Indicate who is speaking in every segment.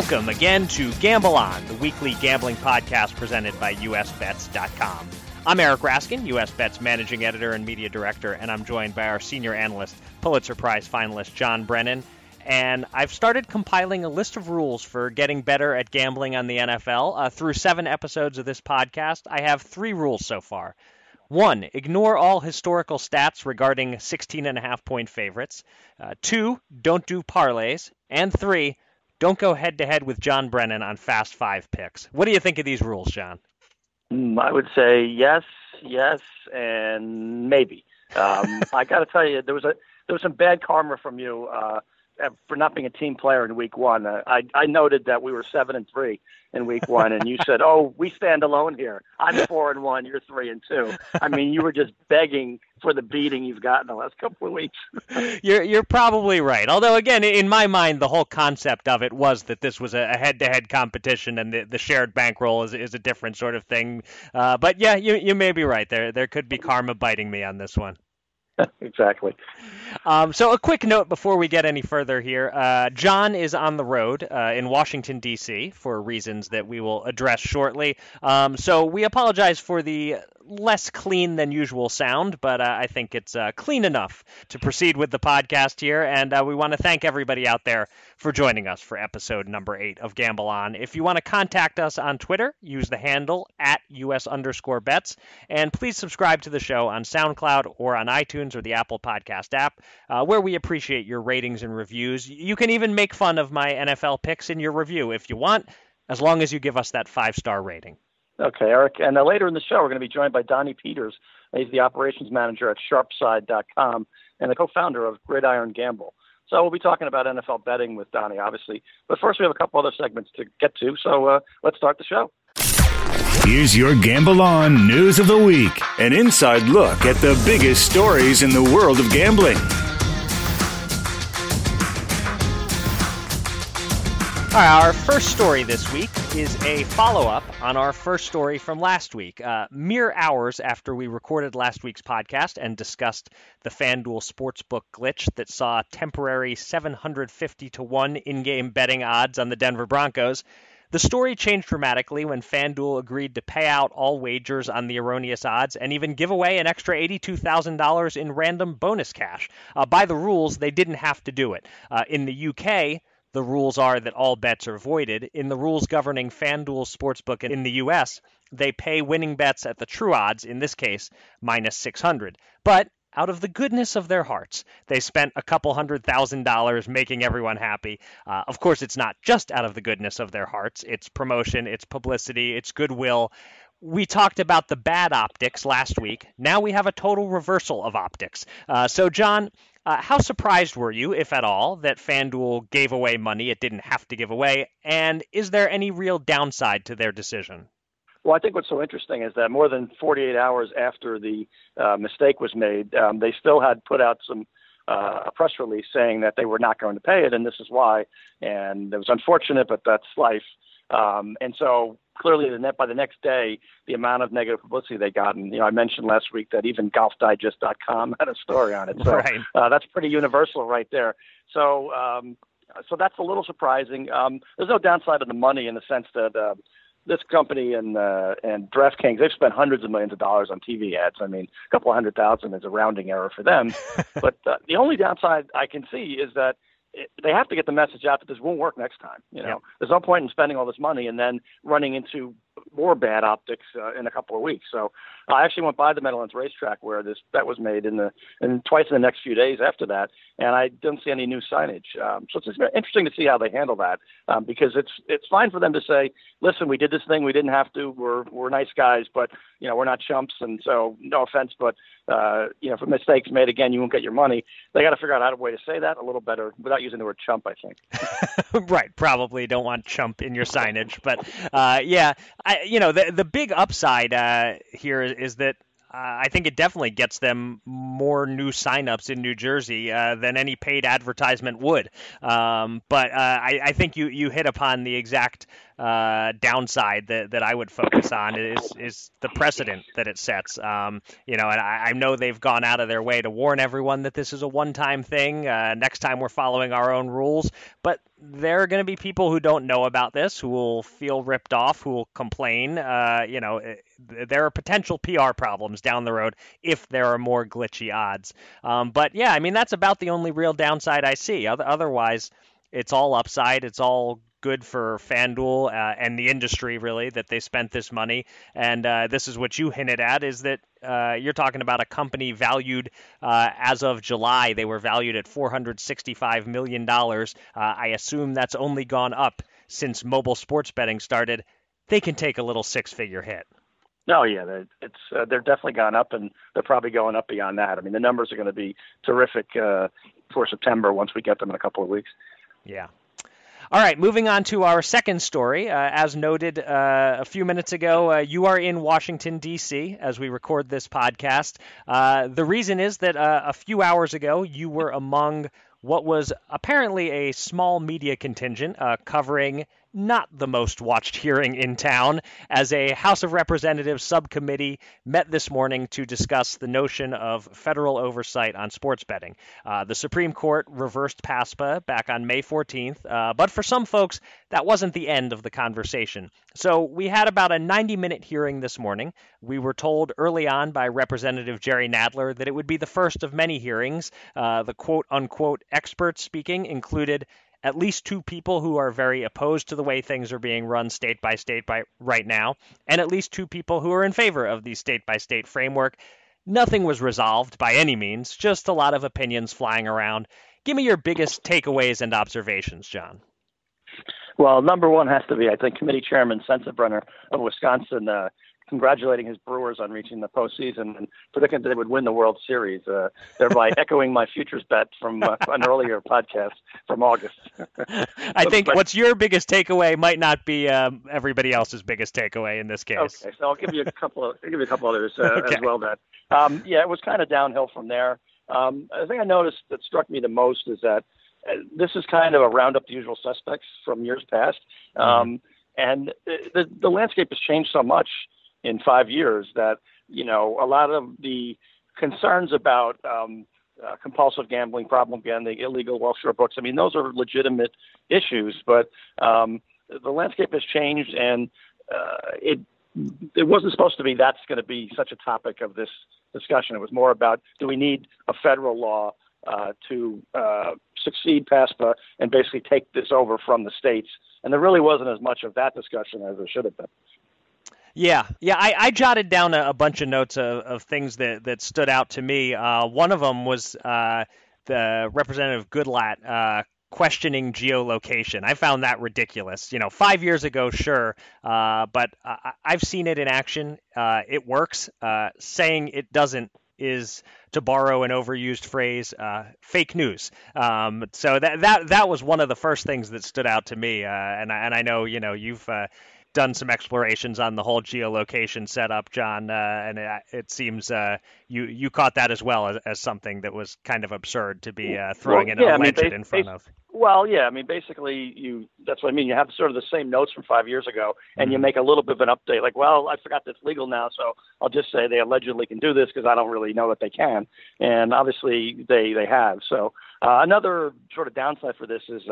Speaker 1: Welcome again to Gamble On, the weekly gambling podcast presented by USBets.com. I'm Eric Raskin, USBets managing editor and media director, and I'm joined by our senior analyst, Pulitzer Prize finalist John Brennan. And I've started compiling a list of rules for getting better at gambling on the NFL. Uh, through seven episodes of this podcast, I have three rules so far. One, ignore all historical stats regarding 16 and a half point favorites. Uh, two, don't do parlays. And three, don't go head to head with John Brennan on Fast Five picks. What do you think of these rules, John?
Speaker 2: Mm, I would say yes, yes, and maybe. Um, I got to tell you, there was a there was some bad karma from you uh, for not being a team player in week one. Uh, I I noted that we were seven and three in week one, and you said, "Oh, we stand alone here. I'm four and one. You're three and two. I mean, you were just begging for the beating you've gotten the last couple of weeks.
Speaker 1: you're you're probably right. Although, again, in my mind, the whole concept of it was that this was a head-to-head competition, and the, the shared bankroll is is a different sort of thing. Uh, but yeah, you you may be right. There there could be karma biting me on this one.
Speaker 2: exactly.
Speaker 1: Um, so, a quick note before we get any further here. Uh, John is on the road uh, in Washington, D.C., for reasons that we will address shortly. Um, so, we apologize for the less clean than usual sound, but uh, I think it's uh, clean enough to proceed with the podcast here. And uh, we want to thank everybody out there for joining us for episode number eight of Gamble On. If you want to contact us on Twitter, use the handle at US underscore bets. And please subscribe to the show on SoundCloud or on iTunes or the Apple Podcast app, uh, where we appreciate your ratings and reviews. You can even make fun of my NFL picks in your review if you want, as long as you give us that five star rating.
Speaker 2: Okay, Eric. And uh, later in the show, we're going to be joined by Donnie Peters. He's the operations manager at Sharpside.com and the co-founder of Gridiron Gamble. So we'll be talking about NFL betting with Donnie, obviously. But first, we have a couple other segments to get to. So uh, let's start the show.
Speaker 3: Here's your Gamble On News of the Week, an inside look at the biggest stories in the world of gambling.
Speaker 1: Our first story this week is a follow up on our first story from last week. Uh, mere hours after we recorded last week's podcast and discussed the FanDuel Sportsbook glitch that saw temporary 750 to 1 in game betting odds on the Denver Broncos, the story changed dramatically when FanDuel agreed to pay out all wagers on the erroneous odds and even give away an extra $82,000 in random bonus cash. Uh, by the rules, they didn't have to do it. Uh, in the UK, the rules are that all bets are voided. In the rules governing FanDuel Sportsbook in the US, they pay winning bets at the true odds, in this case, minus 600. But out of the goodness of their hearts, they spent a couple hundred thousand dollars making everyone happy. Uh, of course, it's not just out of the goodness of their hearts, it's promotion, it's publicity, it's goodwill. We talked about the bad optics last week. Now we have a total reversal of optics. Uh, so, John, uh, how surprised were you, if at all, that FanDuel gave away money it didn't have to give away? And is there any real downside to their decision?
Speaker 2: Well, I think what's so interesting is that more than 48 hours after the uh, mistake was made, um, they still had put out some uh, a press release saying that they were not going to pay it, and this is why. And it was unfortunate, but that's life. Um, and so clearly, the net by the next day, the amount of negative publicity they got, and you know, I mentioned last week that even GolfDigest.com had a story on it. So
Speaker 1: right.
Speaker 2: uh, that's pretty universal right there. So. Um, so that's a little surprising. Um, there's no downside of the money in the sense that uh, this company and uh, and DraftKings they've spent hundreds of millions of dollars on TV ads. I mean, a couple of hundred thousand is a rounding error for them. but uh, the only downside I can see is that it, they have to get the message out that this won't work next time. You know,
Speaker 1: yeah.
Speaker 2: there's no point in spending all this money and then running into more bad optics uh, in a couple of weeks. So I actually went by the Meadowlands racetrack where this bet was made in the and twice in the next few days after that, and I didn't see any new signage. Um, so it's interesting to see how they handle that um, because it's it's fine for them to say, listen, we did this thing, we didn't have to, we're we're nice guys, but you know we're not chumps, and so no offense, but uh, you know if a mistake's made again, you won't get your money. They got to figure out to way to say that a little better without using the word chump. I
Speaker 1: think. right, probably don't want chump in your signage, but uh, yeah. I, you know, the the big upside uh, here is that uh, I think it definitely gets them more new signups in New Jersey uh, than any paid advertisement would. Um, but uh, I, I, think you, you hit upon the exact uh, downside that, that I would focus on is is the precedent that it sets. Um, you know, and I, I, know they've gone out of their way to warn everyone that this is a one-time thing. Uh, next time we're following our own rules, but there are going to be people who don't know about this, who will feel ripped off, who will complain. Uh, you know, eh, there are potential PR problems down the road if there are more glitchy odds. Um, but yeah, I mean that's about the only real downside I see. Otherwise, it's all upside. It's all good for FanDuel uh, and the industry, really, that they spent this money. And uh, this is what you hinted at: is that uh, you're talking about a company valued uh, as of July. They were valued at 465 million dollars. Uh, I assume that's only gone up since mobile sports betting started. They can take a little six-figure hit.
Speaker 2: No, yeah, it's uh, they're definitely gone up, and they're probably going up beyond that. I mean, the numbers are going to be terrific for September once we get them in a couple of weeks.
Speaker 1: Yeah, all right, moving on to our second story. Uh, as noted uh, a few minutes ago, uh, you are in Washington, D.C. as we record this podcast. Uh, the reason is that uh, a few hours ago, you were among what was apparently a small media contingent uh, covering not the most watched hearing in town, as a House of Representatives subcommittee met this morning to discuss the notion of federal oversight on sports betting. Uh, the Supreme Court reversed PASPA back on May 14th, uh, but for some folks, that wasn't the end of the conversation. So we had about a 90 minute hearing this morning. We were told early on by Representative Jerry Nadler that it would be the first of many hearings. Uh, the quote unquote experts speaking included at least two people who are very opposed to the way things are being run state by state by right now, and at least two people who are in favor of the state by state framework. Nothing was resolved by any means, just a lot of opinions flying around. Give me your biggest takeaways and observations, John.
Speaker 2: Well, number one has to be, I think, Committee Chairman Sensenbrenner of Wisconsin uh, congratulating his Brewers on reaching the postseason and predicting that they would win the World Series, uh, thereby echoing my futures bet from uh, an earlier podcast from August.
Speaker 1: I think but, what's your biggest takeaway might not be um, everybody else's biggest takeaway in this case.
Speaker 2: Okay, so I'll give you a couple of I'll give you a couple others uh, okay. as well. Then, um, yeah, it was kind of downhill from there. Um, I think I noticed that struck me the most is that this is kind of a roundup the usual suspects from years past. Mm-hmm. Um, and the, the landscape has changed so much in five years that you know a lot of the concerns about um, uh, compulsive gambling, problem gambling, illegal offshore books. I mean, those are legitimate issues, but um, the landscape has changed, and uh, it it wasn't supposed to be that's going to be such a topic of this discussion. It was more about do we need a federal law uh, to uh, succeed PASPA and basically take this over from the states. And there really wasn't as much of that discussion as there should have been.
Speaker 1: Yeah, yeah. I, I jotted down a, a bunch of notes of, of, things that, that stood out to me. Uh, one of them was uh, the Representative Goodlatte uh, questioning geolocation. I found that ridiculous. You know, five years ago, sure, uh, but I, have seen it in action. Uh, it works. Uh, saying it doesn't is, to borrow an overused phrase, uh, fake news. Um, so that that that was one of the first things that stood out to me. Uh, and I, and I know you know you've uh, done some explorations on the whole geolocation setup, John, uh, and it, it seems uh, you you caught that as well as, as, something that was kind of absurd to be uh, throwing well, yeah, an alleged I mean, in front of.
Speaker 2: Well, yeah, I mean, basically, you that's what I mean. You have sort of the same notes from five years ago, and mm-hmm. you make a little bit of an update, like, well, I forgot that's legal now, so I'll just say they allegedly can do this because I don't really know that they can, and obviously they they have. So uh, another sort of downside for this is.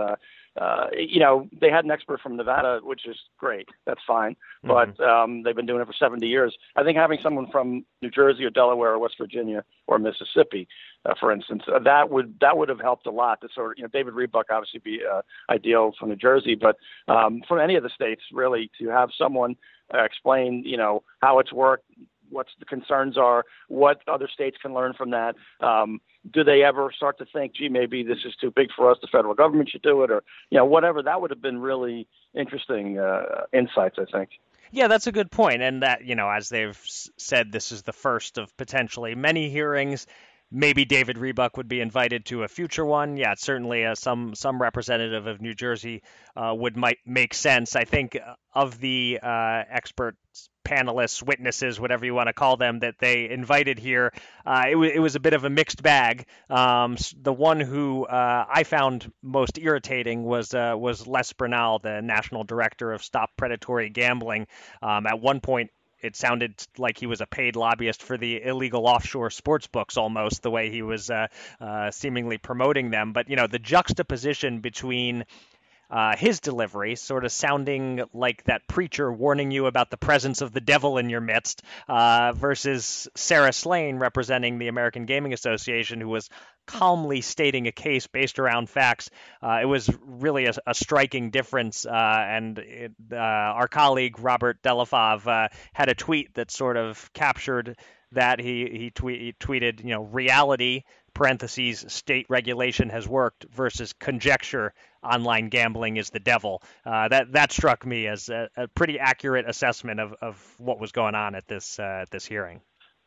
Speaker 2: Uh, you know, they had an expert from Nevada, which is great. That's fine. Mm-hmm. But um, they've been doing it for 70 years. I think having someone from New Jersey or Delaware or West Virginia or Mississippi, uh, for instance, uh, that would that would have helped a lot. To sort of, you know, David Rebuck obviously be uh, ideal from New Jersey, but um, from any of the states, really, to have someone uh, explain, you know, how it's worked, what the concerns are, what other states can learn from that. Um, do they ever start to think, gee, maybe this is too big for us? The federal government should do it, or you know, whatever. That would have been really interesting uh, insights, I think.
Speaker 1: Yeah, that's a good point, and that you know, as they've said, this is the first of potentially many hearings. Maybe David Rebuck would be invited to a future one. Yeah, certainly uh, some some representative of New Jersey uh, would might make sense. I think uh, of the uh, expert panelists, witnesses, whatever you want to call them, that they invited here, uh, it, w- it was a bit of a mixed bag. Um, the one who uh, I found most irritating was uh, was Les Bernal, the national director of Stop Predatory Gambling. Um, at one point, it sounded like he was a paid lobbyist for the illegal offshore sports books almost the way he was uh, uh, seemingly promoting them. But you know the juxtaposition between uh, his delivery, sort of sounding like that preacher warning you about the presence of the devil in your midst, uh, versus Sarah Slane representing the American Gaming Association, who was calmly stating a case based around facts. Uh, it was really a, a striking difference. Uh, and it, uh, our colleague Robert DellaFave uh, had a tweet that sort of captured that. He he, tweet, he tweeted, you know, reality parentheses state regulation has worked versus conjecture online gambling is the devil. Uh, that that struck me as a, a, pretty accurate assessment of, of what was going on at this uh, this hearing.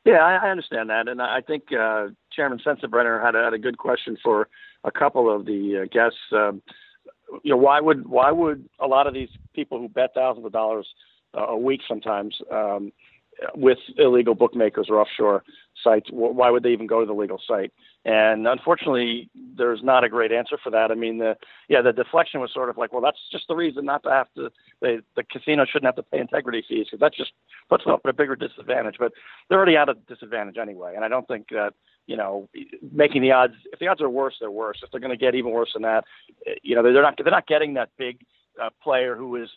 Speaker 2: Yeah, I, I understand that, and I think uh, Chairman Sensenbrenner had a, had a good question for a couple of the uh, guests. Um, you know, why would why would a lot of these people who bet thousands of dollars uh, a week sometimes um, with illegal bookmakers or offshore sites, why would they even go to the legal site? And unfortunately, there's not a great answer for that. I mean, the yeah, the deflection was sort of like, well, that's just the reason not to have to. They, the casino shouldn't have to pay integrity fees because that just puts them up at a bigger disadvantage. But they're already at a disadvantage anyway. And I don't think that you know making the odds. If the odds are worse, they're worse. If they're going to get even worse than that, you know, they're not they're not getting that big uh, player who is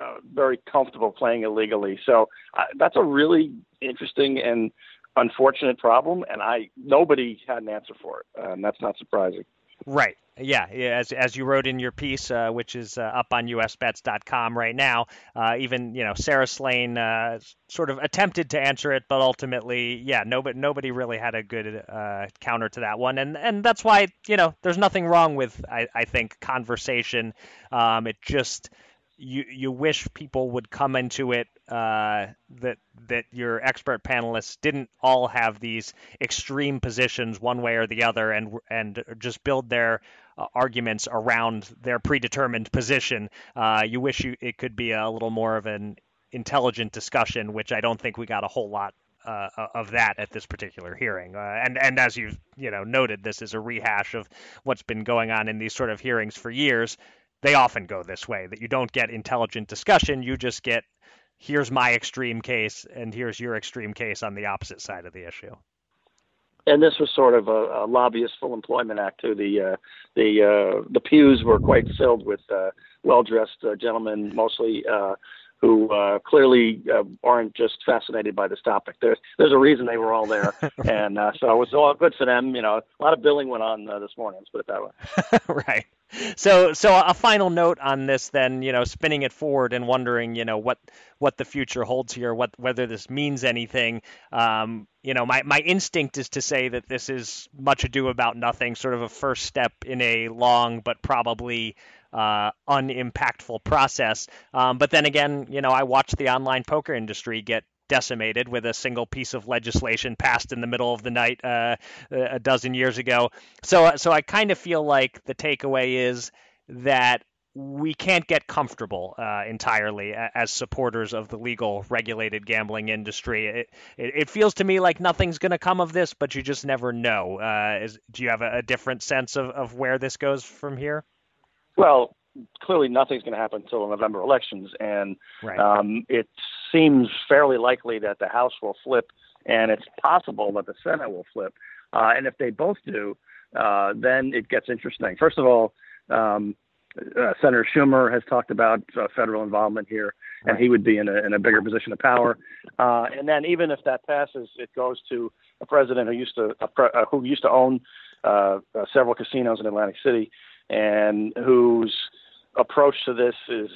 Speaker 2: uh, very comfortable playing illegally. So uh, that's a really interesting and unfortunate problem, and I nobody had an answer for it, and that's not surprising.
Speaker 1: Right. Yeah. As as you wrote in your piece, uh, which is uh, up on USBets.com right now, uh, even you know Sarah Slane uh, sort of attempted to answer it, but ultimately, yeah, nobody nobody really had a good uh, counter to that one, and and that's why you know there's nothing wrong with I, I think conversation. Um, it just you you wish people would come into it uh, that that your expert panelists didn't all have these extreme positions one way or the other and and just build their uh, arguments around their predetermined position. Uh, you wish you, it could be a little more of an intelligent discussion, which I don't think we got a whole lot uh, of that at this particular hearing. Uh, and and as you've you know noted, this is a rehash of what's been going on in these sort of hearings for years they often go this way that you don't get intelligent discussion you just get here's my extreme case and here's your extreme case on the opposite side of the issue.
Speaker 2: And this was sort of a, a lobbyist full employment act too. The uh, the uh, the pews were quite filled with uh, well dressed uh, gentlemen mostly uh, who uh, clearly uh, aren't just fascinated by this topic. There's there's a reason they were all there, and uh, so it was all good for them. You know, a lot of billing went on uh, this morning. Let's put it that
Speaker 1: way. right. So so a final note on this, then you know, spinning it forward and wondering, you know, what what the future holds here, what whether this means anything. Um, you know, my, my instinct is to say that this is much ado about nothing, sort of a first step in a long but probably uh, unimpactful process. Um, but then again, you know, I watched the online poker industry get decimated with a single piece of legislation passed in the middle of the night uh, a dozen years ago. So, so I kind of feel like the takeaway is that we can't get comfortable uh, entirely as supporters of the legal regulated gambling industry. It, it, it feels to me like nothing's going to come of this, but you just never know. Uh, is, do you have a, a different sense of, of where this goes from here?
Speaker 2: Well, clearly nothing's going to happen until the November elections, and
Speaker 1: right.
Speaker 2: um, it seems fairly likely that the House will flip, and it's possible that the Senate will flip. Uh, and if they both do, uh, then it gets interesting. First of all, um, uh, Senator Schumer has talked about uh, federal involvement here, and he would be in a, in a bigger position of power. Uh, and then even if that passes, it goes to a president who used to pre- uh, who used to own uh, uh, several casinos in Atlantic City, and whose approach to this is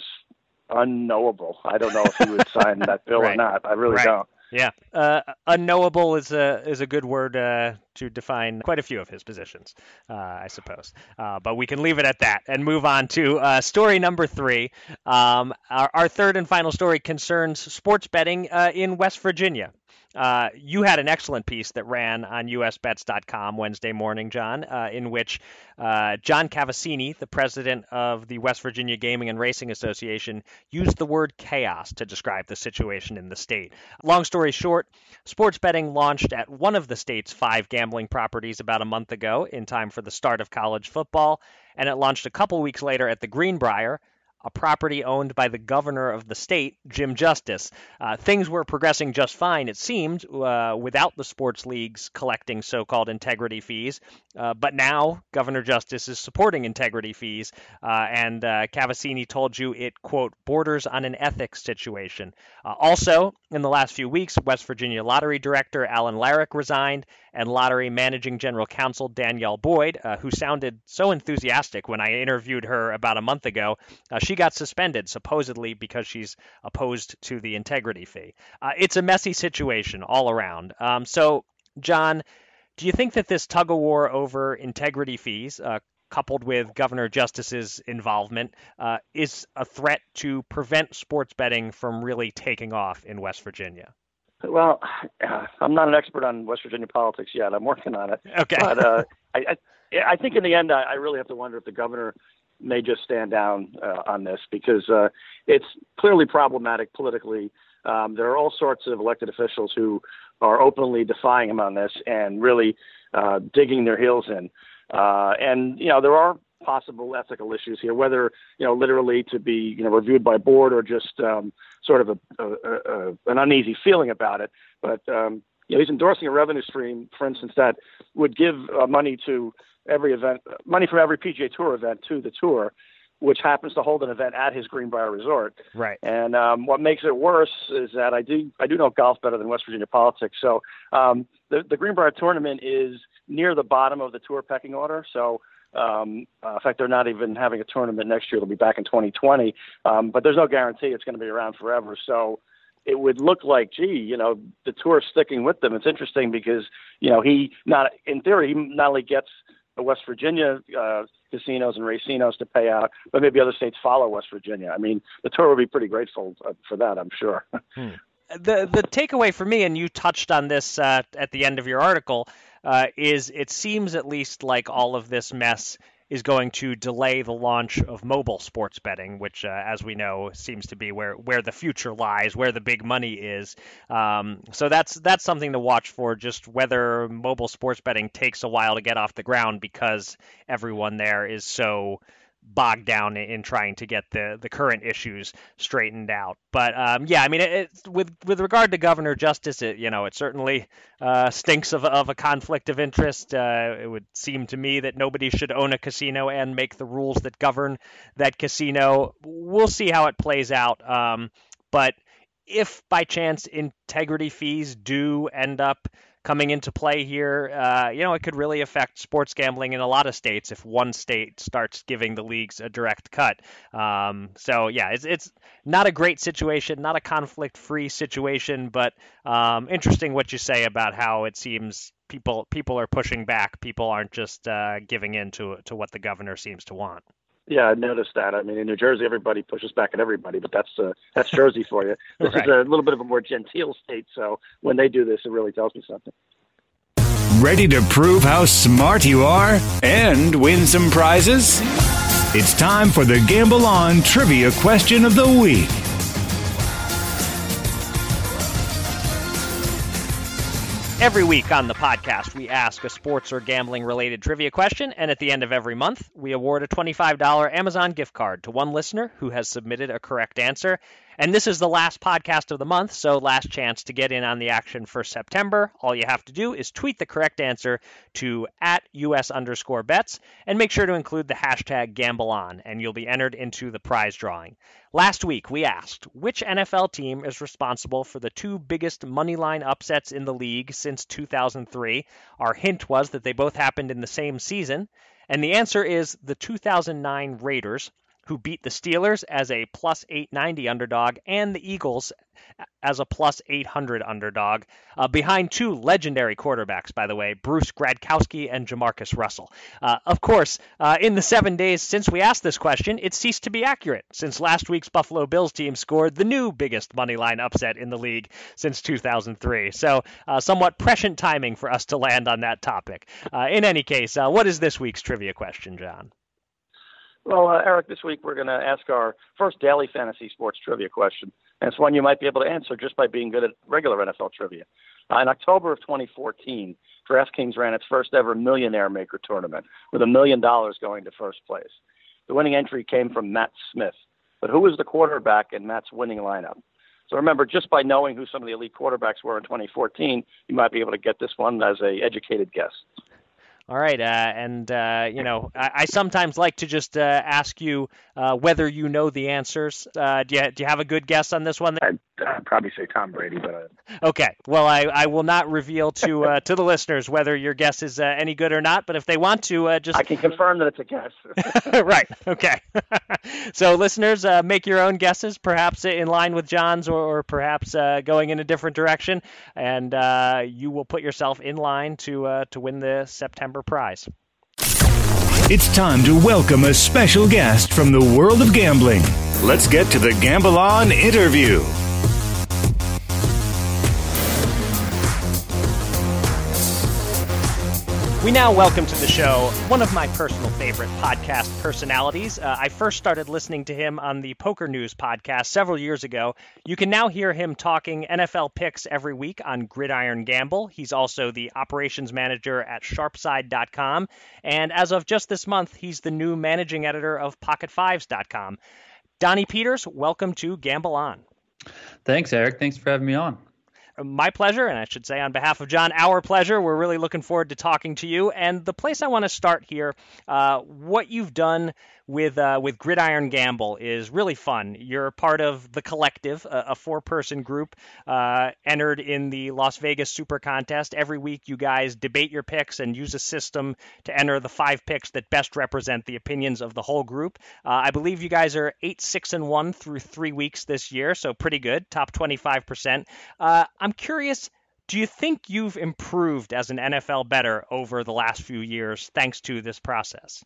Speaker 2: unknowable. I don't know if he would sign that bill
Speaker 1: right.
Speaker 2: or not. I really
Speaker 1: right.
Speaker 2: don't.
Speaker 1: Yeah, uh, unknowable is a is a good word uh, to define quite a few of his positions, uh, I suppose. Uh, but we can leave it at that and move on to uh, story number three. Um, our, our, third and final story concerns sports betting uh, in West Virginia. Uh, you had an excellent piece that ran on usbets.com Wednesday morning, John, uh, in which uh, John Cavacini, the president of the West Virginia Gaming and Racing Association, used the word chaos to describe the situation in the state. Long story short, sports betting launched at one of the state's five gambling properties about a month ago in time for the start of college football, and it launched a couple weeks later at the Greenbrier a property owned by the governor of the state, Jim Justice. Uh, things were progressing just fine, it seemed, uh, without the sports leagues collecting so called integrity fees. Uh, but now Governor Justice is supporting integrity fees, uh, and uh, Cavacini told you it, quote, borders on an ethics situation. Uh, also, in the last few weeks, West Virginia Lottery Director Alan Larrick resigned, and Lottery Managing General Counsel Danielle Boyd, who sounded so enthusiastic when I interviewed her about a month ago, she she got suspended, supposedly because she's opposed to the integrity fee. Uh, it's a messy situation all around. Um, so, John, do you think that this tug of war over integrity fees, uh, coupled with Governor Justice's involvement, uh, is a threat to prevent sports betting from really taking off in West Virginia?
Speaker 2: Well, I'm not an expert on West Virginia politics yet. I'm working on it.
Speaker 1: Okay.
Speaker 2: But uh, I, I, I think in the end, I, I really have to wonder if the governor may just stand down uh, on this because uh, it's clearly problematic politically. Um, there are all sorts of elected officials who are openly defying him on this and really uh, digging their heels in. Uh, and you know there are possible ethical issues here, whether you know literally to be you know reviewed by board or just um, sort of a, a, a, an uneasy feeling about it. But um, you know he's endorsing a revenue stream, for instance, that would give uh, money to every event, money from every PGA Tour event to the tour, which happens to hold an event at his Greenbrier Resort.
Speaker 1: Right.
Speaker 2: And um, what makes it worse is that I do I do know golf better than West Virginia politics. So um, the the Greenbrier tournament is near the bottom of the tour pecking order. So. Um, uh, in fact, they're not even having a tournament next year. It'll be back in 2020, um, but there's no guarantee it's going to be around forever. So, it would look like, gee, you know, the tour is sticking with them. It's interesting because, you know, he not in theory he not only gets the West Virginia uh, casinos and racinos to pay out, but maybe other states follow West Virginia. I mean, the tour would be pretty grateful uh, for that, I'm sure.
Speaker 1: Hmm. The the takeaway for me, and you touched on this uh, at the end of your article, uh, is it seems at least like all of this mess is going to delay the launch of mobile sports betting, which, uh, as we know, seems to be where, where the future lies, where the big money is. Um, so that's that's something to watch for. Just whether mobile sports betting takes a while to get off the ground because everyone there is so bogged down in trying to get the, the current issues straightened out. But um, yeah, I mean, it, it, with with regard to Governor Justice, it, you know, it certainly uh, stinks of, of a conflict of interest. Uh, it would seem to me that nobody should own a casino and make the rules that govern that casino. We'll see how it plays out. Um, but if by chance integrity fees do end up coming into play here. Uh, you know, it could really affect sports gambling in a lot of states if one state starts giving the leagues a direct cut. Um, so yeah, it's it's not a great situation, not a conflict-free situation, but um, interesting what you say about how it seems people people are pushing back. People aren't just uh, giving in to to what the governor seems to want.
Speaker 2: Yeah, I noticed that. I mean, in New Jersey, everybody pushes back at everybody, but that's uh, that's Jersey for you. This right. is a little bit of a more genteel state, so when they do this, it really tells me something.
Speaker 3: Ready to prove how smart you are and win some prizes? It's time for the Gamble On Trivia Question of the Week.
Speaker 1: Every week on the podcast, we ask a sports or gambling related trivia question, and at the end of every month, we award a $25 Amazon gift card to one listener who has submitted a correct answer. And this is the last podcast of the month, so last chance to get in on the action for September. All you have to do is tweet the correct answer to at US underscore bets and make sure to include the hashtag GambleOn, and you'll be entered into the prize drawing. Last week, we asked which NFL team is responsible for the two biggest moneyline upsets in the league since 2003. Our hint was that they both happened in the same season. And the answer is the 2009 Raiders, who beat the Steelers as a plus 890 underdog, and the Eagles as a plus 800 underdog, uh, behind two legendary quarterbacks, by the way, Bruce Gradkowski and JaMarcus Russell. Uh, of course, uh, in the seven days since we asked this question, it ceased to be accurate, since last week's Buffalo Bills team scored the new biggest moneyline upset in the league since 2003. So, uh, somewhat prescient timing for us to land on that topic. Uh, in any case, uh, what is this week's trivia question, John?
Speaker 2: Well, uh, Eric, this week we're going to ask our first daily fantasy sports trivia question. And it's one you might be able to answer just by being good at regular NFL trivia. Uh, in October of 2014, DraftKings ran its first ever Millionaire Maker tournament with a million dollars going to first place. The winning entry came from Matt Smith. But who was the quarterback in Matt's winning lineup? So remember, just by knowing who some of the elite quarterbacks were in 2014, you might be able to get this one as a educated guess.
Speaker 1: All right, uh, and uh, you know, I, I, sometimes like to just uh, ask you uh, whether you know the answers. Uh, do you do you have a good guess on this one?
Speaker 4: I'd, I'd probably say Tom Brady, but
Speaker 1: uh, okay. Well, I, I will not reveal to to the listeners whether your guess is any good or not. But if they want to, just
Speaker 2: I can confirm that it's a guess.
Speaker 1: right. Okay. so listeners, make your own guesses, perhaps in line with John's, or, or perhaps going in a different direction, and you will put yourself in line to to win the September prize.
Speaker 3: It's time to welcome a special guest from the world of gambling. Let's get to the Gamble On interview.
Speaker 1: We now welcome to the show one of my personal favorite podcast personalities. Uh, I first started listening to him on the Poker News podcast several years ago. You can now hear him talking NFL picks every week on Gridiron Gamble. He's also the operations manager at sharpside.com. And as of just this month, he's the new managing editor of pocketfives.com. Donnie Peters, welcome to Gamble On.
Speaker 5: Thanks, Eric. Thanks for having me on
Speaker 1: my pleasure, and I should say on behalf of John, our pleasure. We're really looking forward to talking to you. And the place I want to start here, uh, what you've done with uh, with Gridiron Gamble is really fun. You're part of the collective, a, a four person group uh, entered in the Las Vegas Super Contest. Every week, you guys debate your picks and use a system to enter the five picks that best represent the opinions of the whole group. Uh, I believe you guys are eight, six, and one through three weeks this year, so pretty good, top 25%. Uh, I'm curious. Do you think you've improved as an NFL bettor over the last few years thanks to this process?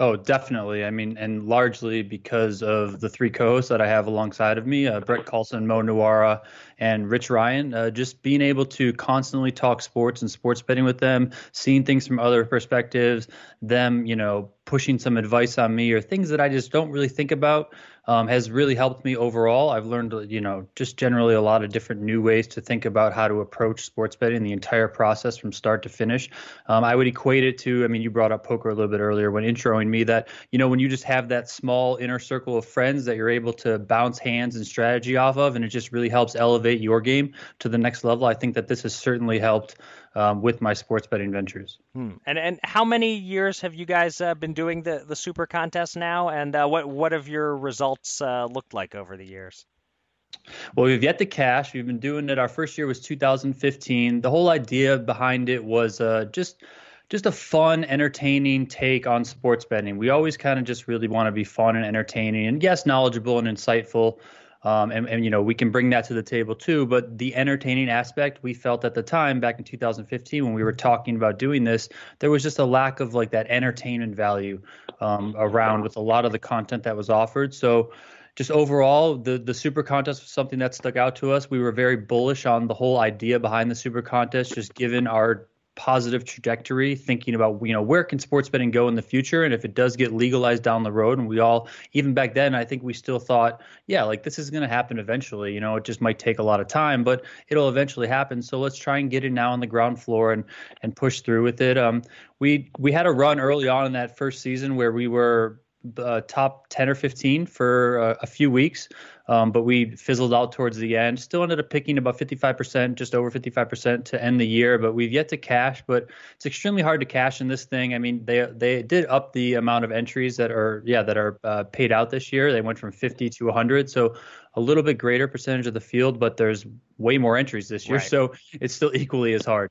Speaker 5: Oh, definitely. I mean, and largely because of the three co-hosts that I have alongside of me, uh, Brett Collson, Mo Nuwwarah, and Rich Ryan. Uh, just being able to constantly talk sports and sports betting with them, seeing things from other perspectives, them, you know, pushing some advice on me or things that I just don't really think about um, has really helped me overall. I've learned, you know, just generally a lot of different new ways to think about how to approach sports betting, the entire process from start to finish. Um, I would equate it to, I mean, you brought up poker a little bit earlier when introing me that, you know, when you just have that small inner circle of friends that you're able to bounce hands and strategy off of, and it just really helps elevate your game to the next level. I think that this has certainly helped um, with my sports betting ventures.
Speaker 1: Hmm. And and how many years have you guys uh, been doing the the super contest now? And uh, what what have your results uh, looked like over the years?
Speaker 5: Well, we've yet to cash. We've been doing it. Our first year was 2015. The whole idea behind it was uh, just just a fun, entertaining take on sports betting. We always kind of just really want to be fun and entertaining, and yes, knowledgeable and insightful. Um, and, and, you know we can bring that to the table too but the entertaining aspect we felt at the time back in 2015 when we were talking about doing this there was just a lack of like that entertainment value um, around with a lot of the content that was offered. So just overall the the super contest was something that stuck out to us. We were very bullish on the whole idea behind the super contest just given our positive trajectory thinking about you know where can sports betting go in the future? And if it does get legalized down the road and we all even back then i think we still thought yeah like this is going to happen eventually you know it just might take a lot of time but it'll eventually happen. So let's try and get it now on the ground floor and and push through with it. Um we we had a run early on in that first season where we were uh, top 10 or 15 for uh, a few weeks um, but we fizzled out towards the end. Still ended up picking about 55%, just over 55% to end the year. But we've yet to cash. But it's extremely hard to cash in this thing. I mean, they they did up the amount of entries that are yeah that are uh, paid out this year. They went from 50 to 100. So a little bit greater percentage of the field, but there's way more entries this year. Right. So it's still equally as hard.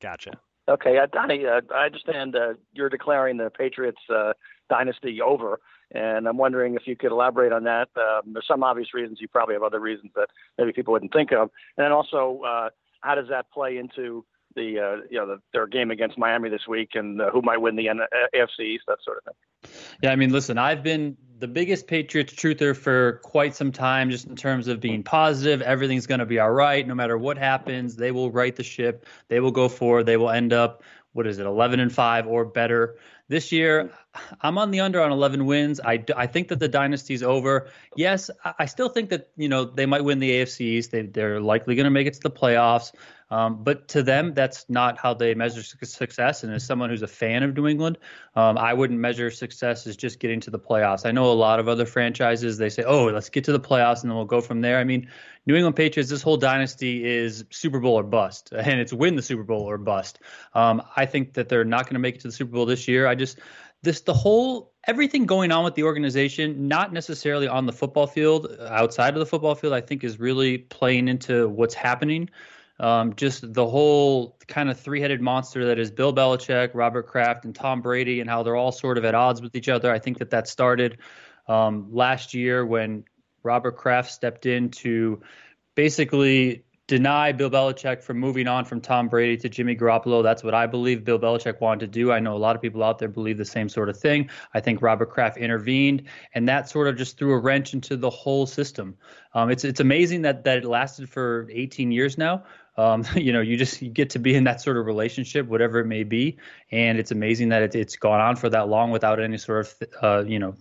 Speaker 1: Gotcha.
Speaker 2: Okay, uh, Donnie, uh, I understand uh, you're declaring the Patriots uh, dynasty over And I'm wondering if you could elaborate on that. Um, there's some obvious reasons. You probably have other reasons that maybe people wouldn't think of. And then also, uh, how does that play into the uh, you know the, their game against Miami this week and uh, who might win the AFC East, that sort of thing.
Speaker 5: Yeah, I mean, listen, I've been the biggest Patriots truther for quite some time, just in terms of being positive. Everything's going to be all right, no matter what happens. They will right the ship. They will go forward. They will end up what is it, 11 and five or better. This year, hmm. I'm on the under on 11 wins. I, I think that the dynasty's over. Yes, I still think that you know they might win the AFC East. They, they're likely going to make it to the playoffs. Um, but to them, that's not how they measure success. And as someone who's a fan of New England, um, I wouldn't measure success as just getting to the playoffs. I know a lot of other franchises, they say, oh, let's get to the playoffs and then we'll go from there. I mean, New England Patriots, this whole dynasty is Super Bowl or bust, and it's win the Super Bowl or bust. Um, I think that they're not going to make it to the Super Bowl this year. I just, this, the whole, everything going on with the organization, not necessarily on the football field, outside of the football field, I think is really playing into what's happening. Um, just the whole kind of three-headed monster that is Bill Belichick, Robert Kraft, and Tom Brady, and how they're all sort of at odds with each other. I think that that started um, last year when Robert Kraft stepped in to basically deny Bill Belichick from moving on from Tom Brady to Jimmy Garoppolo. That's what I believe Bill Belichick wanted to do. I know a lot of people out there believe the same sort of thing. I think Robert Kraft intervened, and that sort of just threw a wrench into the whole system. Um, it's it's amazing that that it lasted for 18 years now. Um, you know, you just you get to be in that sort of relationship, whatever it may be, and it's amazing that it, it's gone on for that long without any sort of, uh, you know,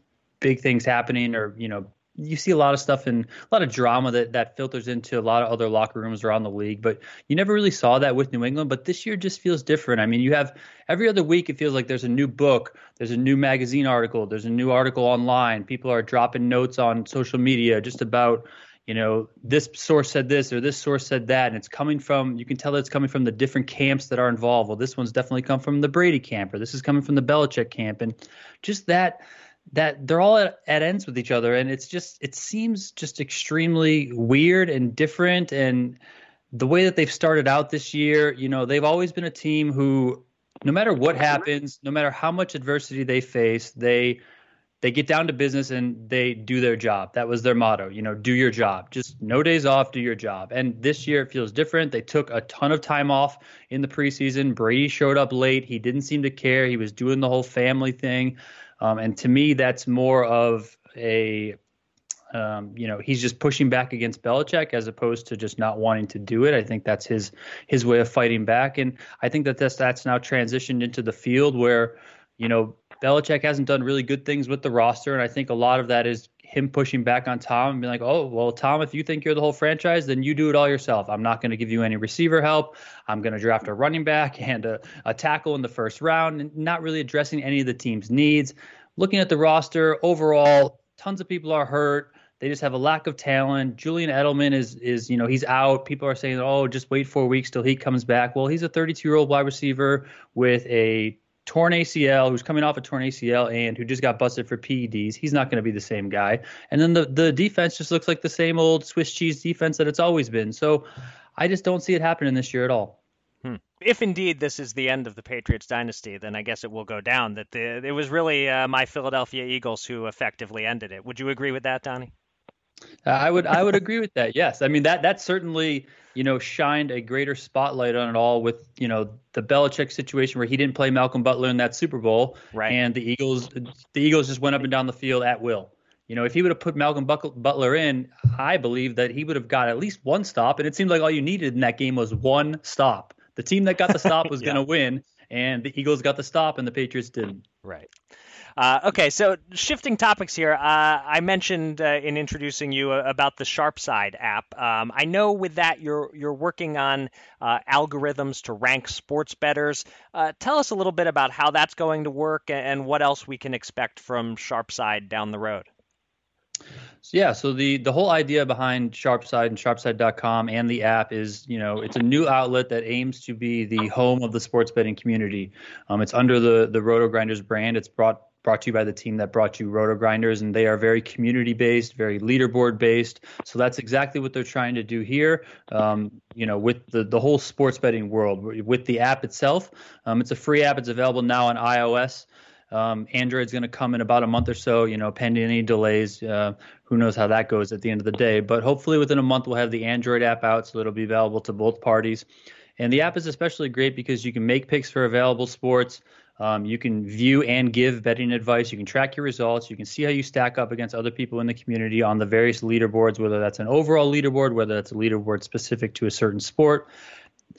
Speaker 5: big things happening or you know you see a lot of stuff and a lot of drama that that filters into a lot of other locker rooms around the league but you never really saw that with new england. But this year just feels different. I mean you have every other week it feels like there's a new book there's a new magazine article there's a new article online. People are dropping notes on social media just about you know, this source said this or this source said that, and it's coming from you can tell it's coming from the different camps that are involved. Well, this one's definitely come from the Brady camp, or this is coming from the Belichick camp, and just that that they're all at, at ends with each other, and it's just it seems just extremely weird and different, and the way that they've started out this year, you know, they've always been a team who, no matter what happens, no matter how much adversity they face, they they get down to business and they do their job. That was their motto, you know, do your job. Just no days off, do your job. And this year it feels different. They took a ton of time off in the preseason. Brady showed up late. He didn't seem to care. He was doing the whole family thing. Um, and to me, that's more of a um, you know, he's just pushing back against Belichick as opposed to just not wanting to do it. I think that's his his way of fighting back, and I think that that's that's now transitioned into the field where, you know, Belichick hasn't done really good things with the roster, and I think a lot of that is him pushing back on Tom and being like, "Oh, well, Tom, if you think you're the whole franchise, then you do it all yourself. I'm not going to give you any receiver help. I'm going to draft a running back and a, a tackle in the first round, and not really addressing any of the team's needs. Looking at the roster overall, tons of people are hurt. They just have a lack of talent. Julian Edelman is is you know he's out. People are saying, oh, just wait four weeks till he comes back. Well, he's a 32 year old wide receiver with a torn ACL, who's coming off a torn ACL and who just got busted for PEDs. He's not going to be the same guy. And then the the defense just looks like the same old Swiss cheese defense that it's always been. So I just don't see it happening this year at all.
Speaker 1: Hmm. If indeed this is the end of the Patriots dynasty, then I guess it will go down that the, it was really uh, my Philadelphia Eagles who effectively ended it. Would you agree with that, Donnie?
Speaker 5: Uh, I would I would agree with that. Yes, I mean that that certainly you know shined a greater spotlight on it all with you know the Belichick situation where he didn't play Malcolm Butler in that Super Bowl,
Speaker 1: right.
Speaker 5: and the Eagles the Eagles just went up and down the field at will. You know, if he would have put Malcolm Butler in, I believe that he would have got at least one stop, and it seemed like all you needed in that game was one stop. The team that got the stop was yeah. going to win, and the Eagles got the stop, and the Patriots didn't.
Speaker 1: Right. Uh, okay, so shifting topics here. Uh, I mentioned uh, in introducing you uh, about the SharpSide app. Um, I know with that you're you're working on uh, algorithms to rank sports betters. Uh, tell us a little bit about how that's going to work and what else we can expect from SharpSide down the road.
Speaker 5: Yeah, so the the whole idea behind SharpSide and SharpSide.com and the app is, you know, it's a new outlet that aims to be the home of the sports betting community. Um, it's under the the Roto Grinders brand. It's brought brought to you by the team that brought you Roto Grinders, and they are very community based, very leaderboard based. So that's exactly what they're trying to do here. Um, you know, with the the whole sports betting world, with the app itself, um, it's a free app. It's available now on iOS. Um, Android's going to come in about a month or so, you know, pending any delays. Uh, who knows how that goes at the end of the day? But hopefully within a month, we'll have the Android app out so it'll be available to both parties. And the app is especially great because you can make picks for available sports. Um, you can view and give betting advice. You can track your results. You can see how you stack up against other people in the community on the various leaderboards, whether that's an overall leaderboard, whether that's a leaderboard specific to a certain sport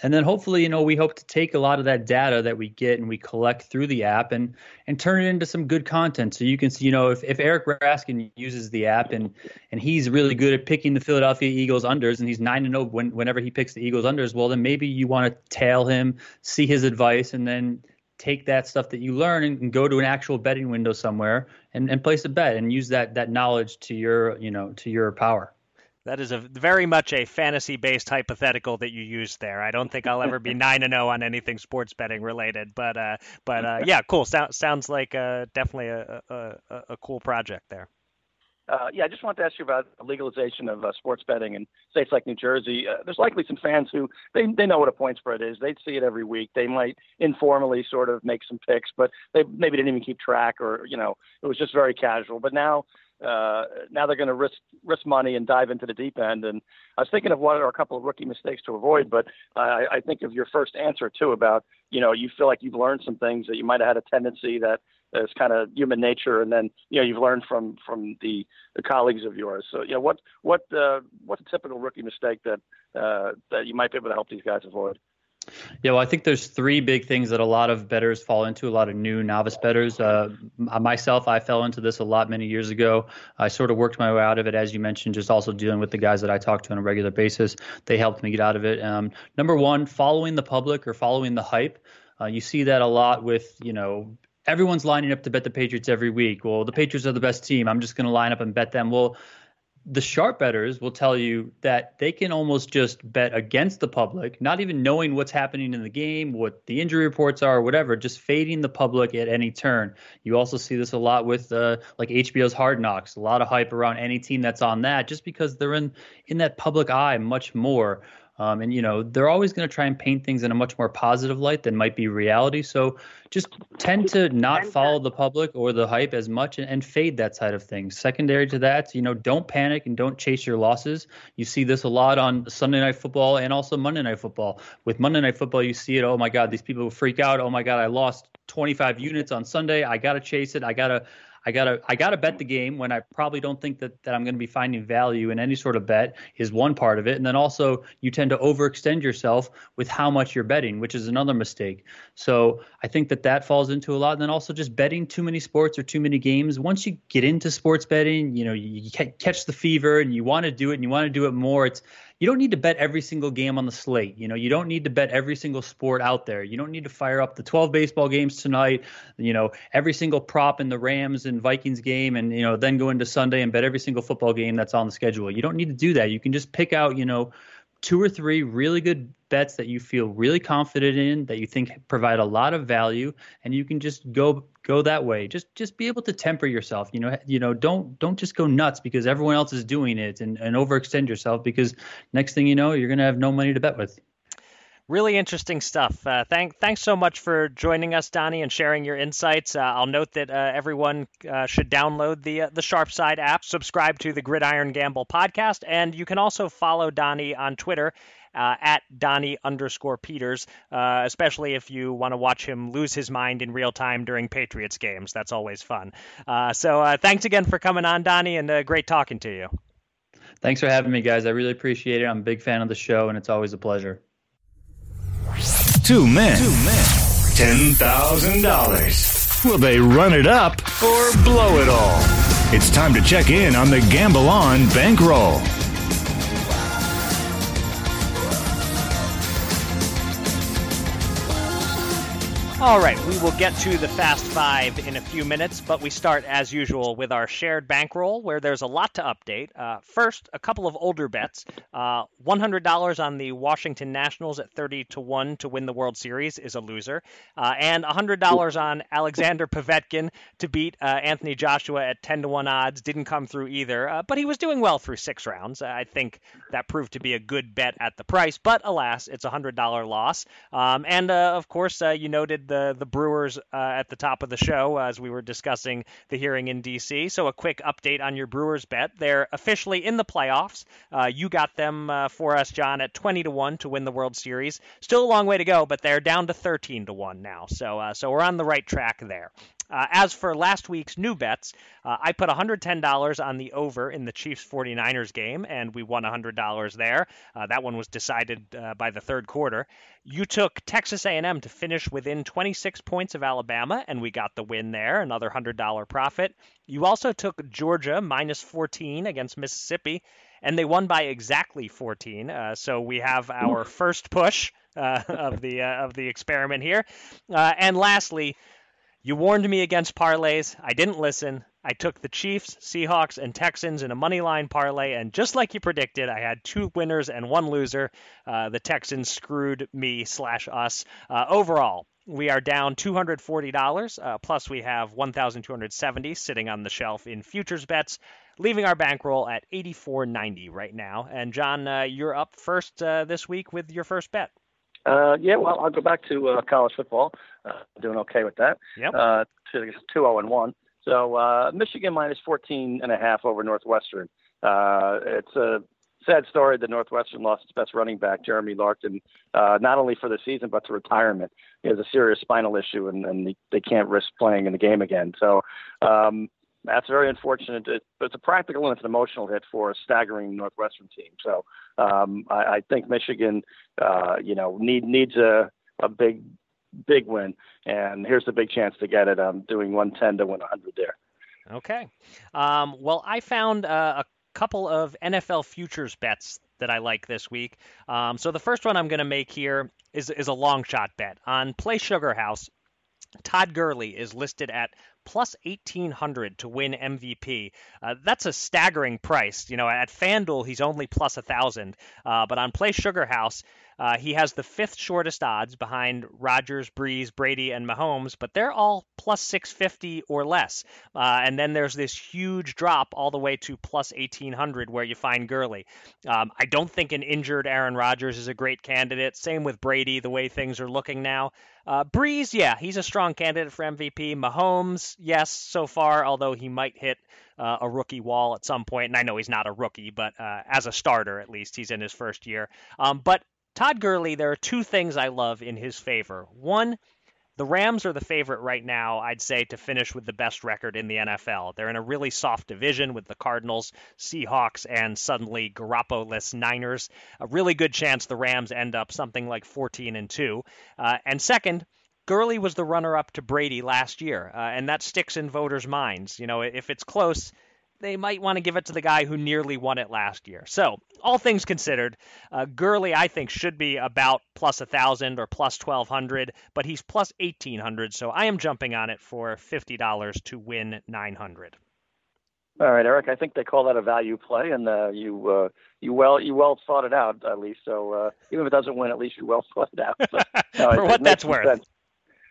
Speaker 5: and then hopefully you know we hope to take a lot of that data that we get and we collect through the app and and turn it into some good content so you can see you know if, if eric raskin uses the app and and he's really good at picking the philadelphia eagles unders and he's 9 to 0 when, whenever he picks the eagles unders well then maybe you want to tail him see his advice and then take that stuff that you learn and, and go to an actual betting window somewhere and, and place a bet and use that that knowledge to your you know to your power
Speaker 1: that is a very much a fantasy-based hypothetical that you used there. I don't think I'll ever be nine and zero oh on anything sports betting related, but uh, but uh, yeah, cool. So, sounds like uh, definitely a, a, a, cool project there.
Speaker 2: Uh, yeah, I just wanted to ask you about legalization of uh, sports betting in states like New Jersey. Uh, there's likely some fans who they they know what a point spread is. They'd see it every week. They might informally sort of make some picks, but they maybe didn't even keep track, or you know, it was just very casual. But now uh, now they're going to risk risk money and dive into the deep end. And I was thinking of what are a couple of rookie mistakes to avoid, but I, I think of your first answer too about you know you feel like you've learned some things that you might have had a tendency that is kind of human nature, and then you know you've learned from from the, the colleagues of yours. So you know what what uh, what's a typical rookie mistake that uh, that you might be able to help these guys avoid?
Speaker 5: Yeah, well, I think there's three big things that a lot of bettors fall into. A lot of new novice betters. Uh, myself, I fell into this a lot many years ago. I sort of worked my way out of it, as you mentioned, just also dealing with the guys that I talk to on a regular basis. They helped me get out of it. Um, number one, following the public or following the hype. Uh, you see that a lot with, you know, everyone's lining up to bet the Patriots every week. Well, the Patriots are the best team. I'm just going to line up and bet them. Well, the sharp bettors will tell you that they can almost just bet against the public, not even knowing what's happening in the game, what the injury reports are, whatever, just fading the public at any turn. You also see this a lot with uh, like HBO's Hard Knocks, a lot of hype around any team that's on that, just because they're in in that public eye much more. Um, and you know they're always going to try and paint things in a much more positive light than might be reality. So just tend to not follow the public or the hype as much and, and, fade that side of things. Secondary to that, you know, don't panic and don't chase your losses. You see this a lot on Sunday Night Football and also Monday Night Football. With Monday Night Football, you see it. Oh my God, these people freak out. Oh my God, I lost 25 units on Sunday. I got to chase it. I got to I gotta I gotta bet the game when I probably don't think that, that I'm going to be finding value in any sort of bet is one part of it, and then also you tend to overextend yourself with how much you're betting, which is another mistake. So I think that that falls into a lot, and then also just betting too many sports or too many games. Once you get into sports betting, you know you catch the fever and you want to do it and you want to do it more. It's you don't need to bet every single game on the slate. You know, you don't need to bet every single sport out there. You don't need to fire up the 12 baseball games tonight, you know, every single prop in the Rams and Vikings game and, you know, then go into Sunday and bet every single football game that's on the schedule. You don't need to do that. You can just pick out, you know, two or three really good bets that you feel really confident in that you think provide a lot of value and you can just go go that way. Just just be able to temper yourself you know you know don't don't just go nuts because everyone else is doing it and, and overextend yourself because next thing you know you're going to have no money to bet with
Speaker 1: Really interesting stuff. Uh, thank, thanks so much for joining us, Donnie, and sharing your insights. Uh, I'll note that uh, everyone uh, should download the uh, the Sharpside app, subscribe to the Gridiron Gamble podcast, and you can also follow Donnie on Twitter uh, at Donnie underscore Peters, uh, especially if you want to watch him lose his mind in real time during Patriots games. That's always fun. Uh, so uh, thanks again for coming on, Donnie, and great talking to you.
Speaker 5: Thanks for having me, guys. I really appreciate it. I'm a big fan of the show, and it's always a pleasure.
Speaker 3: Two men. Two men. $10,000. Will they run it up or blow it all? It's time to check in on the Gamble On bankroll.
Speaker 1: All right, we will get to the Fast Five in a few minutes, but we start as usual with our shared bankroll, where there's a lot to update. Uh, first, a couple of older bets. Uh, $100 on the Washington Nationals at 30 to 1 to win the World Series is a loser, uh, and $100 on Alexander Povetkin to beat uh, Anthony Joshua at 10 to 1 odds didn't come through either, uh, but he was doing well through six rounds. I think that proved to be a good bet at the price, but alas, it's a $100 loss. Um, and uh, of course, you noted predicted the the Brewers uh, at the top of the show as we were discussing the hearing in D.C. So a quick update on your Brewers bet. They're officially in the playoffs. Uh, you got them uh, for us, John, at 20 to one to win the World Series. Still a long way to go, but they're down to 13 to one now. So uh, so we're on the right track there. Uh, as for last week's new bets, uh, I put $110 on the over in the Chiefs 49ers game, and we won $100 there. Uh, that one was decided uh, by the third quarter. You took Texas A&M to finish within 26 points of Alabama, and we got the win there, another $100 profit. You also took Georgia minus 14 against Mississippi, and they won by exactly 14. Uh, so we have our first push uh, of the of the experiment here. and lastly, you warned me against parlays. I didn't listen. I took the Chiefs, Seahawks, and Texans in a money line parlay, and just like you predicted, I had two winners and one loser. Uh, the Texans screwed me slash us. Uh, overall, we are down $240. Uh, plus, we have 1,270 sitting on the shelf in futures bets, leaving our bankroll at 84.90 right now. And John, uh, you're up first uh, this week with your first bet.
Speaker 2: Uh, yeah, well, I'll go back to uh, college football. Uh, doing okay with that.
Speaker 1: Yep.
Speaker 2: Uh, two, zero and one. So uh, Michigan minus fourteen and a half over Northwestern. Uh, it's a sad story that Northwestern lost its best running back, Jeremy Larkin, uh, not only for the season but to retirement. He has a serious spinal issue, and, and they can't risk playing in the game again. So um, that's very unfortunate. It, it's a practical and it's an emotional hit for a staggering Northwestern team. So um, I, I think Michigan, uh, you know, need needs a a big big win, and here's the big chance to get it. I'm doing 110 to win 100 there.
Speaker 1: Okay. Um, well, I found uh, a couple of NFL futures bets that I like this week. Um, so the first one I'm going to make here is is a long shot bet on Play Sugar House. Todd Gurley is listed at plus 1800 to win MVP. Uh, that's a staggering price. You know, at FanDuel, he's only plus 1000, uh, but on Play Sugar House, uh, he has the fifth shortest odds behind Rodgers, Brees, Brady, and Mahomes, but they're all plus 650 or less. Uh, and then there's this huge drop all the way to plus 1800 where you find Gurley. Um, I don't think an injured Aaron Rodgers is a great candidate. Same with Brady, the way things are looking now. Uh, Brees, yeah, he's a strong candidate for MVP. Mahomes, yes, so far, although he might hit uh, a rookie wall at some point. And I know he's not a rookie, but uh, as a starter, at least, he's in his first year. Um, but Todd Gurley, there are two things I love in his favor. One, the Rams are the favorite right now, I'd say, to finish with the best record in the NFL. They're in a really soft division with the Cardinals, Seahawks, and suddenly Garoppolo-less Niners. A really good chance the Rams end up something like 14 and 2. Uh, and second, Gurley was the runner-up to Brady last year, uh, and that sticks in voters' minds. You know, if it's close, they might want to give it to the guy who nearly won it last year. So, all things considered, uh, Gurley, I think, should be about plus 1,000 or plus 1,200, but he's plus 1,800. So, I am jumping on it for $50 to win 900.
Speaker 2: All right, Eric. I think they call that a value play, and uh, you uh, you well you well thought it out at least. So uh, even if it doesn't win, at least you well thought it out. So,
Speaker 1: no, For
Speaker 2: it,
Speaker 1: what
Speaker 2: it
Speaker 1: that's worth.
Speaker 2: Sense.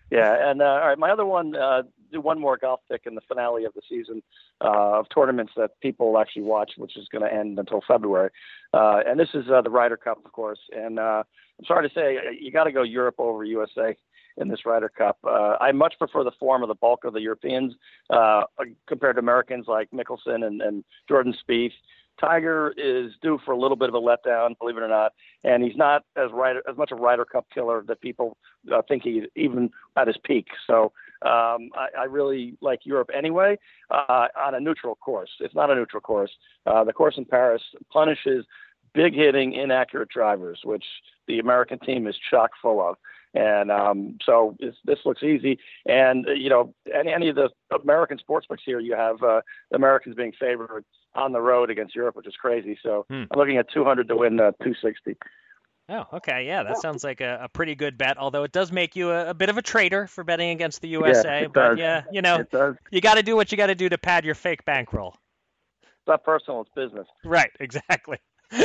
Speaker 2: Yeah, and uh, all right, my other one, uh, do one more golf pick in the finale of the season uh, of tournaments that people actually watch, which is going to end until February. Uh, and this is uh, the Ryder Cup, of course. And uh, I'm sorry to say, you got to go Europe over USA in this Ryder Cup. Uh, I much prefer the form of the bulk of the Europeans uh, compared to Americans like Mickelson and, and Jordan Spieth. Tiger is due for a little bit of a letdown, believe it or not, and he's not as right as much a Ryder Cup killer that people uh, think he even at his peak. So um, I, I really like Europe anyway uh, on a neutral course. It's not a neutral course. Uh, the course in Paris punishes big hitting, inaccurate drivers, which the American team is chock full of. And um, so this looks easy. And, uh, you know, any, any of the American sports books here, you have uh, Americans being favored on the road against Europe, which is crazy. So hmm. I'm looking at 200 to win uh, 260.
Speaker 1: Oh, okay. Yeah, that sounds like a, a, pretty good bet. Although it does make you a, a, bit of a traitor for betting against the USA.
Speaker 2: Yeah,
Speaker 1: but
Speaker 2: does.
Speaker 1: yeah, you know, you got to do what you got to do to pad your fake bankroll.
Speaker 2: It's not personal; it's business.
Speaker 1: Right. Exactly.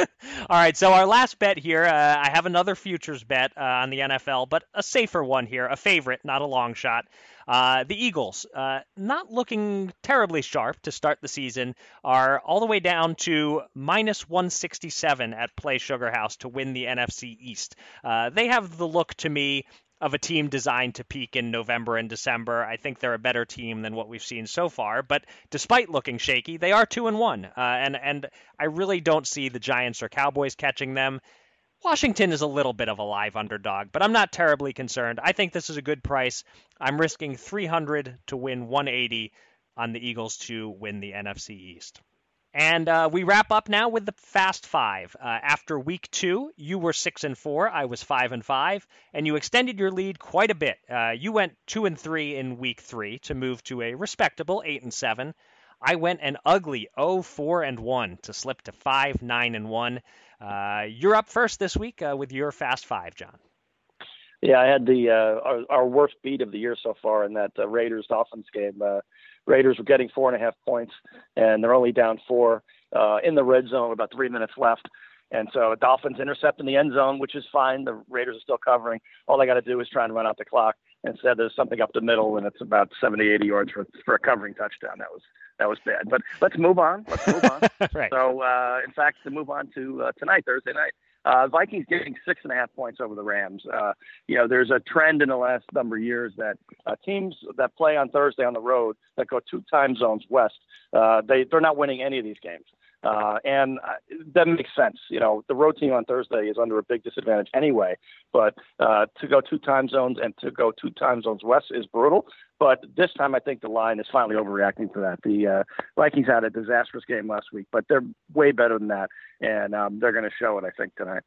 Speaker 1: All right, so our last bet here, uh, I have another futures bet uh, on the NFL, but a safer one here, a favorite, not a long shot. Uh, the Eagles, uh, not looking terribly sharp to start the season, are all the way down to minus 167 at Play Sugar House to win the NFC East. Uh, they have the look to me of a team designed to peak in November and December. I think they're a better team than what we've seen so far. But despite looking shaky, they are two and one, uh, and and I really don't see the Giants or Cowboys catching them. Washington is a little bit of a live underdog, but I'm not terribly concerned. I think this is a good price. I'm risking 300 to win 180 on the Eagles to win the NFC East. And uh, we wrap up now with the Fast Five. Uh, after week two, you were six and four. I was five and five, and you extended your lead quite a bit. Uh, you went two and three in week three to move to a respectable eight and seven. I went an ugly 0 4 and one to slip to five nine and one. Uh, you're up first this week uh, with your Fast Five, John.
Speaker 2: Yeah, I had the uh, our, our, worst beat of the year so far in that Raiders Dolphins game. Raiders were getting four and a half points, and they're only down four uh, in the red zone about three minutes left. And so Dolphins intercept in the end zone, which is fine. The Raiders are still covering. All they got to do is try and run out the clock. Instead, there's something up the middle, and it's about 70, 80 yards for, for a covering touchdown. That was that was bad. But let's move on. Let's move on.
Speaker 1: right.
Speaker 2: So, uh, in fact, to move on to uh, tonight, Thursday night, uh, Vikings getting six and a half points over the Rams. Uh, you know, there's a trend in the last number of years that uh, teams that play on Thursday on the road that go two time zones west, uh, they they're not winning any of these games. Uh, and uh, that makes sense. You know, the road team on Thursday is under a big disadvantage anyway. But uh, to go two time zones and to go two time zones west is brutal. But this time, I think the line is finally overreacting to that. The uh, Vikings had a disastrous game last week, but they're way better than that, and um, they're going to show it, I think, tonight.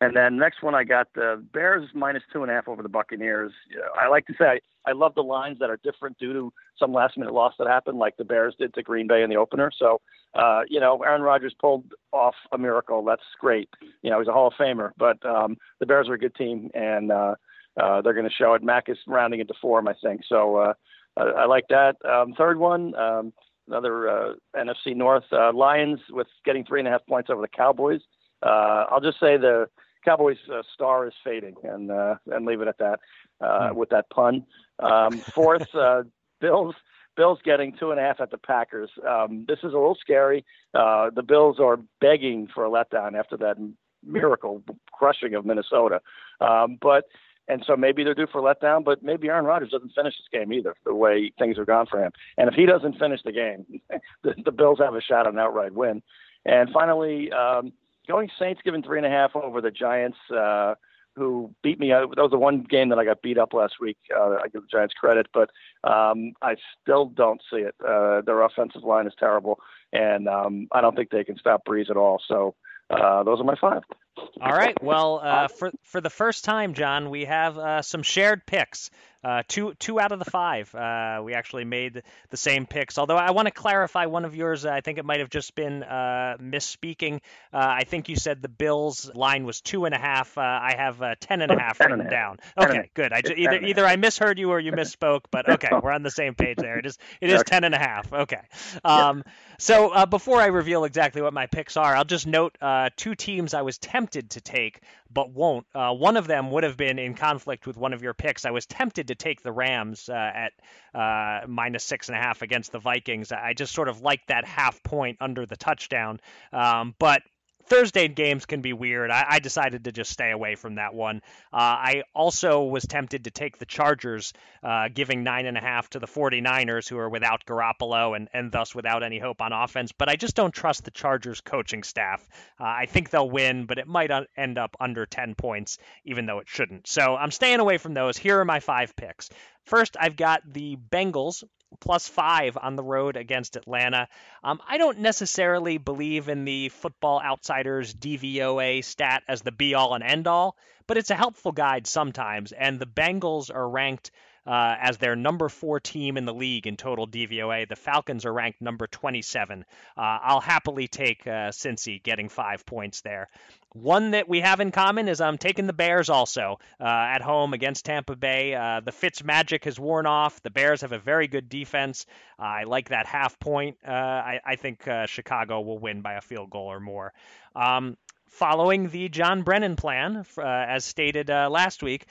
Speaker 2: And then next one, I got the Bears minus two and a half over the Buccaneers. I like to say I, I love the lines that are different due to some last minute loss that happened, like the Bears did to Green Bay in the opener. So, uh, you know, Aaron Rodgers pulled off a miracle. That's great. You know, he's a Hall of Famer, but um, the Bears are a good team, and uh, uh, they're going to show it. Mack is rounding into form, I think. So uh, I, I like that. Um, third one, um, another uh, NFC North uh, Lions with getting three and a half points over the Cowboys. Uh, I'll just say the Cowboys uh, star is fading, and uh, and leave it at that uh, hmm. with that pun. Um, fourth, uh, Bills. Bills getting two and a half at the Packers. Um, this is a little scary. Uh, the Bills are begging for a letdown after that miracle crushing of Minnesota. Um, but and so maybe they're due for letdown, but maybe Aaron Rodgers doesn't finish this game either, the way things are gone for him. And if he doesn't finish the game, the, the Bills have a shot at an outright win. And finally, um, going Saints giving three and a half over the Giants, uh, who beat me. That was the one game that I got beat up last week. Uh, I give the Giants credit, but um, I still don't see it. Uh, their offensive line is terrible, and um, I don't think they can stop Brees at all. So uh, those are my five.
Speaker 1: All right. Well, uh, for for the first time, John, we have uh, some shared picks. Uh, two two out of the five, uh, we actually made the same picks. Although I want to clarify one of yours. I think it might have just been uh, misspeaking. Uh, I think you said the Bills line was two and a half. Uh, I have uh, ten and a half
Speaker 2: ten
Speaker 1: written down. Okay, good. I just, either either I misheard you or you misspoke, but okay, we're on the same page there. It is it is ten and a half. Okay. Um, so before I reveal exactly what my picks are, I'll just note two teams I was tempted to take but won't. one of them would have been in conflict with one of your picks. I was tempted to take the Rams uh, at uh, minus six and a half against the Vikings. I just sort of like that half point under the touchdown. Um, but Thursday games can be weird. I, I, decided to just stay away from that one. Uh, I also was tempted to take the Chargers, uh, giving nine and a half to the 49ers, who are without Garoppolo and, and thus without any hope on offense. But I just don't trust the Chargers coaching staff. Uh, I think they'll win, but it might end up under 10 points, even though it shouldn't. So I'm staying away from those. Here are my five picks. First, I've got the Bengals plus five on the road against Atlanta. Um, I don't necessarily believe in the Football Outsiders DVOA stat as the be all and end all, but it's a helpful guide sometimes. And the Bengals are ranked uh, as their number four team in the league in total DVOA. The Falcons are ranked number 27. Uh, I'll happily take uh, Cincy getting five points there. One that we have in common is I'm taking the Bears also uh, at home against Tampa Bay. Uh, the Fitz magic has worn off. The Bears have a very good defense. Uh, I like that half point. Uh, I, I, think uh, Chicago will win by a field goal or more. Um, following the John Brennan plan, uh, as stated last week,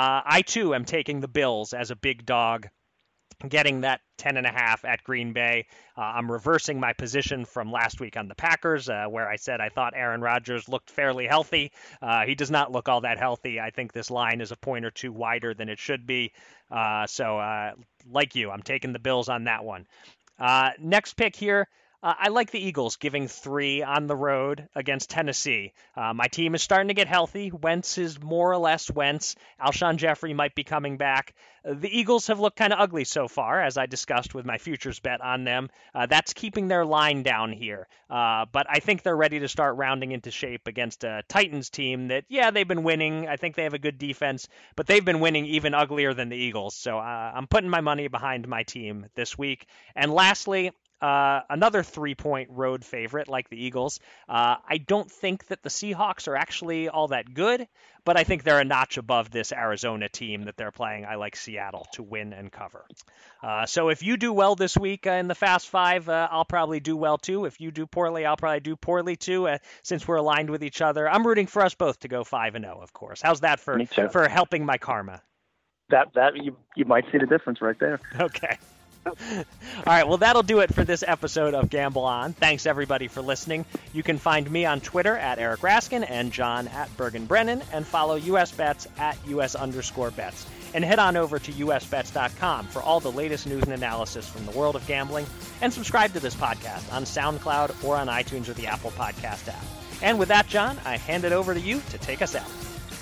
Speaker 1: I too am taking the Bills as a big dog getting that 10 and a half at Green Bay. Uh, I'm reversing my position from last week on the Packers, uh, where I said I thought Aaron Rodgers looked fairly healthy. Uh, he does not look all that healthy. I think this line is a point or two wider than it should be. Uh, so, uh, like you, I'm taking the Bills on that one. Uh, next pick here. Uh, I like the Eagles giving three on the road against Tennessee. Uh, my team is starting to get healthy. Wentz is more or less Wentz. Alshon Jeffery might be coming back. Uh, the Eagles have looked kind of ugly so far, as I discussed with my futures bet on them. Uh, that's keeping their line down here. Uh, but I think they're ready to start rounding into shape against a Titans team that, yeah, they've been winning. I think they have a good defense, but they've been winning even uglier than the Eagles. So I'm putting my money behind my team this week. And lastly, uh, another three point road favorite like the Eagles. Uh, I don't think that the Seahawks are actually all that good, but I think they're a notch above this Arizona team that they're playing. I like Seattle to win and cover. Uh, so if you do well this week uh, in the Fast Five, uh, I'll probably do well too. If you do poorly, I'll probably do poorly too, uh, since we're aligned with each other. I'm rooting for us both to go 5 and 0, of course. How's that for, for helping my karma?
Speaker 2: That, that you, you might see the difference right there.
Speaker 1: Okay. All right, well, that'll do it for this episode of Gamble On. Thanks, everybody, for listening. You can find me on Twitter at Eric Raskin and John at Bergen Brennan, and follow US Bets at US underscore bets. And head on over to usbets.com for all the latest news and analysis from the world of gambling, and subscribe to this podcast on SoundCloud or on iTunes or the Apple Podcast app. And with that, John, I hand it over to you to take us out.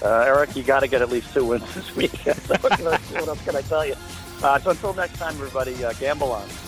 Speaker 2: Uh, Eric, you got to get at least two wins this week. what else can I tell you? Uh, so until next time, everybody, uh, gamble on.